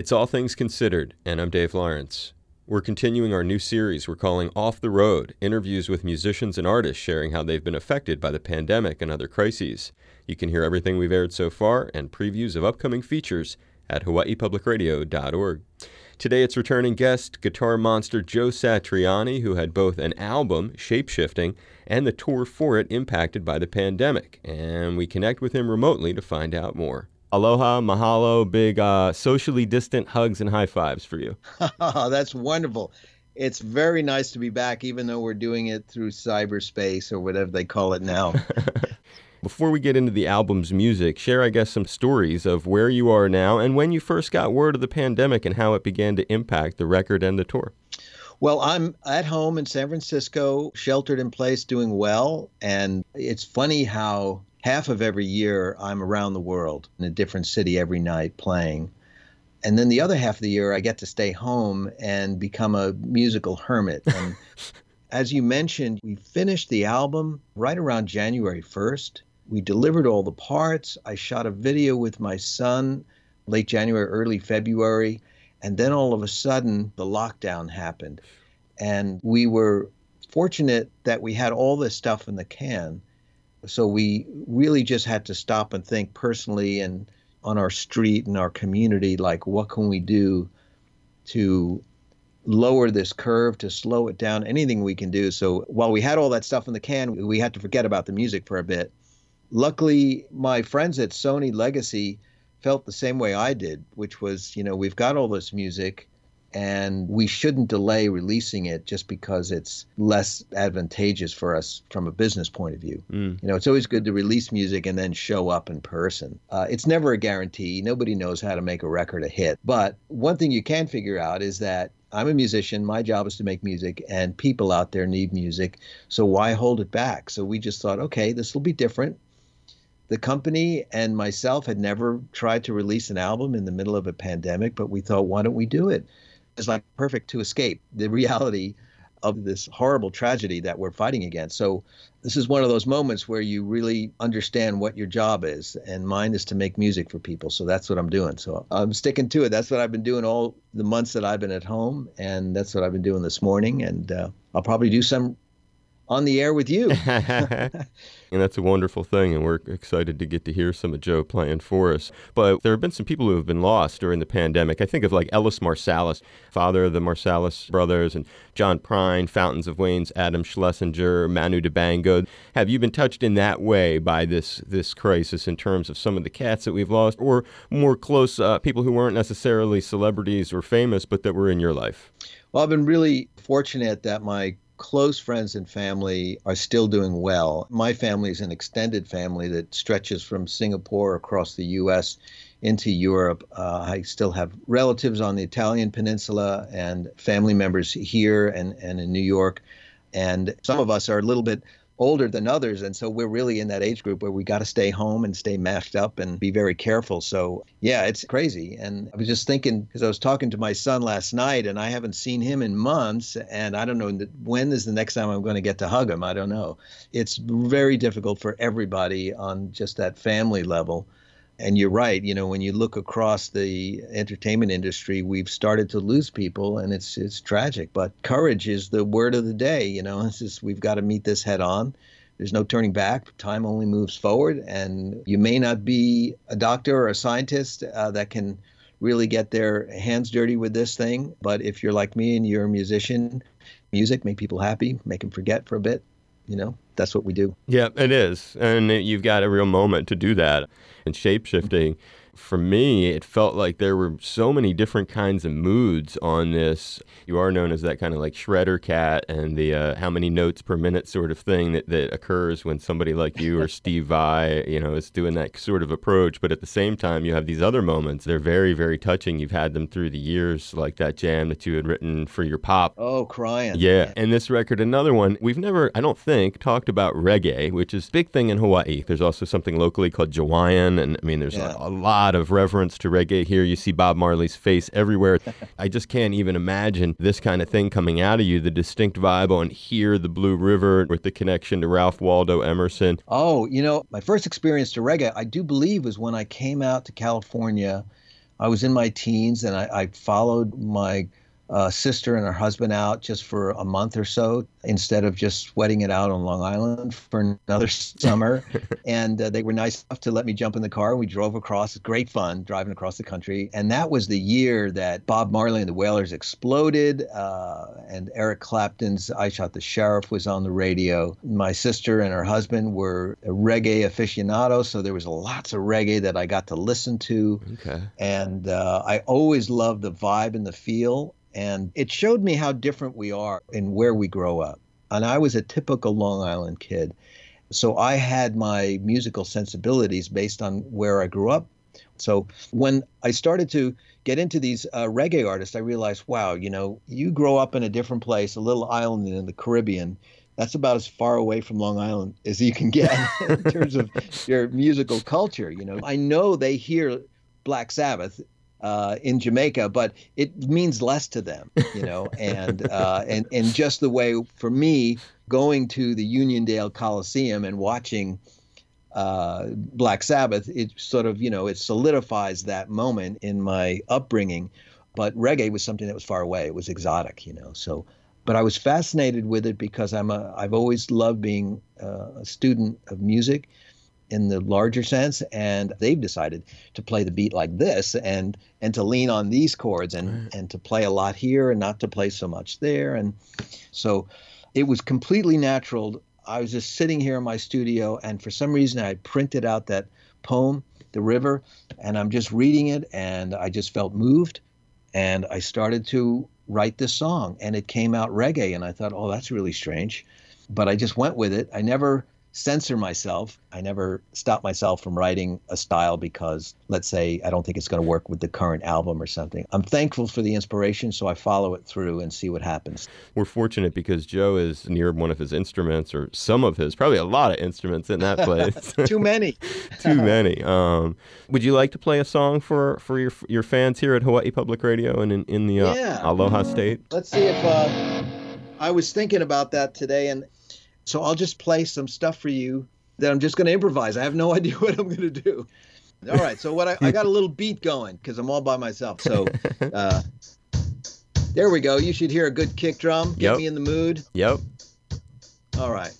It's All Things Considered, and I'm Dave Lawrence. We're continuing our new series we're calling Off the Road interviews with musicians and artists sharing how they've been affected by the pandemic and other crises. You can hear everything we've aired so far and previews of upcoming features at hawaiipublicradio.org. Today it's returning guest, guitar monster Joe Satriani, who had both an album, Shapeshifting, and the tour for it impacted by the pandemic. And we connect with him remotely to find out more. Aloha, mahalo, big uh, socially distant hugs and high fives for you. That's wonderful. It's very nice to be back, even though we're doing it through cyberspace or whatever they call it now. Before we get into the album's music, share, I guess, some stories of where you are now and when you first got word of the pandemic and how it began to impact the record and the tour. Well, I'm at home in San Francisco, sheltered in place, doing well. And it's funny how half of every year I'm around the world in a different city every night playing. And then the other half of the year I get to stay home and become a musical hermit. And as you mentioned, we finished the album right around January 1st. We delivered all the parts. I shot a video with my son late January, early February. And then all of a sudden, the lockdown happened. And we were fortunate that we had all this stuff in the can. So we really just had to stop and think personally and on our street and our community like what can we do to lower this curve to slow it down? Anything we can do. So while we had all that stuff in the can we had to forget about the music for a bit. Luckily my friends at sony legacy felt the same way i did which was you know we've got all this music and we shouldn't delay releasing it just because it's less advantageous for us from a business point of view. Mm. You know, it's always good to release music and then show up in person. Uh, it's never a guarantee. Nobody knows how to make a record a hit. But one thing you can figure out is that I'm a musician. My job is to make music, and people out there need music. So why hold it back? So we just thought, okay, this will be different. The company and myself had never tried to release an album in the middle of a pandemic, but we thought, why don't we do it? it? is like perfect to escape the reality of this horrible tragedy that we're fighting against. So this is one of those moments where you really understand what your job is, and mine is to make music for people. So that's what I'm doing. So I'm sticking to it. That's what I've been doing all the months that I've been at home, and that's what I've been doing this morning. And uh, I'll probably do some on the air with you. and that's a wonderful thing, and we're excited to get to hear some of Joe playing for us. But there have been some people who have been lost during the pandemic. I think of like Ellis Marsalis, father of the Marsalis brothers, and John Prine, Fountains of Wayne's Adam Schlesinger, Manu Dibango. Have you been touched in that way by this this crisis in terms of some of the cats that we've lost, or more close uh, people who weren't necessarily celebrities or famous, but that were in your life? Well, I've been really fortunate that my close friends and family are still doing well. My family is an extended family that stretches from Singapore across the U.S. into Europe. Uh, I still have relatives on the Italian peninsula and family members here and, and in New York. And some of us are a little bit older than others and so we're really in that age group where we got to stay home and stay mashed up and be very careful. So yeah it's crazy. And i was just thinking because i was talking to my son last night and i haven't seen him in months and i don't know when is the next time i'm going to get to hug him? I don't know. It's very difficult for everybody on just that family level and you're right. You know, when you look across the entertainment industry, we've started to lose people, and it's it's tragic. But courage is the word of the day. You know, it's just we've got to meet this head on. There's no turning back. Time only moves forward, and you may not be a doctor or a scientist uh, that can really get their hands dirty with this thing. But if you're like me and you're a musician, music make people happy, make them forget for a bit. You know, that's what we do. Yeah, it is, and you've got a real moment to do that and shape shifting for me, it felt like there were so many different kinds of moods on this. You are known as that kind of like shredder cat and the uh, how many notes per minute sort of thing that, that occurs when somebody like you or Steve Vai, you know, is doing that sort of approach. But at the same time, you have these other moments. They're very, very touching. You've had them through the years, like that jam that you had written for your pop. Oh, crying. Yeah. And this record, another one. We've never, I don't think, talked about reggae, which is a big thing in Hawaii. There's also something locally called Jawaiian. And I mean, there's yeah. a, a lot lot of reverence to reggae here. You see Bob Marley's face everywhere. I just can't even imagine this kind of thing coming out of you, the distinct vibe on Here, the Blue River, with the connection to Ralph Waldo Emerson. Oh, you know, my first experience to reggae, I do believe, was when I came out to California I was in my teens and I, I followed my uh, sister and her husband out just for a month or so instead of just sweating it out on Long Island for another summer. and uh, they were nice enough to let me jump in the car. And we drove across. Great fun driving across the country. And that was the year that Bob Marley and the Wailers exploded. Uh, and Eric Clapton's I Shot the Sheriff was on the radio. My sister and her husband were reggae aficionados. So there was lots of reggae that I got to listen to. Okay. And uh, I always loved the vibe and the feel and it showed me how different we are in where we grow up. And I was a typical Long Island kid. So I had my musical sensibilities based on where I grew up. So when I started to get into these uh, reggae artists, I realized, wow, you know, you grow up in a different place, a little island in the Caribbean. That's about as far away from Long Island as you can get in terms of your musical culture. You know, I know they hear Black Sabbath uh, in Jamaica, but it means less to them, you know, and uh, and and just the way for me going to the Uniondale Coliseum and watching uh, Black Sabbath, it sort of you know it solidifies that moment in my upbringing. But reggae was something that was far away; it was exotic, you know. So, but I was fascinated with it because I'm a I've always loved being uh, a student of music in the larger sense and they've decided to play the beat like this and and to lean on these chords and right. and to play a lot here and not to play so much there. And so it was completely natural. I was just sitting here in my studio and for some reason i printed out that poem the river and i'm just reading it and i just felt moved. And i started to write this song and it came out reggae and i thought oh that's really strange. But i just went with it. I never censor myself. I never stop myself from writing a style because, let's say, I don't think it's going to work with the current album or something. I'm thankful for the inspiration, so I follow it through and see what happens. We're fortunate because Joe is near one of his instruments, or some of his, probably a lot of instruments in that place. Too many. Too many. Um, would you like to play a song for, for your your fans here at Hawaii Public Radio and in, in the uh, yeah. Aloha State? Let's see if. Uh, I was thinking about that today, and so I'll just play some stuff for you that I'm just going to improvise. I have no idea what I'm going to do. All right. So what I, I got a little beat going because I'm all by myself. So uh, there we go. You should hear a good kick drum. Get yep. me in the mood. Yep. All right.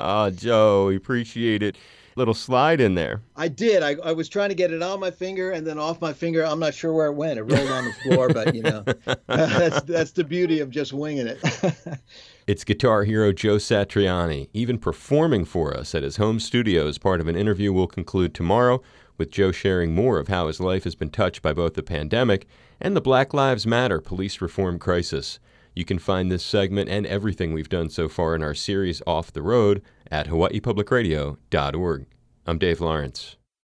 Oh, Joe, we appreciate it. Little slide in there. I did. I, I was trying to get it on my finger and then off my finger. I'm not sure where it went. It rolled on the floor, but you know, that's that's the beauty of just winging it. It's guitar hero Joe Satriani, even performing for us at his home studio as part of an interview we'll conclude tomorrow, with Joe sharing more of how his life has been touched by both the pandemic and the Black Lives Matter police reform crisis. You can find this segment and everything we've done so far in our series Off the Road at hawaiipublicradio.org. I'm Dave Lawrence.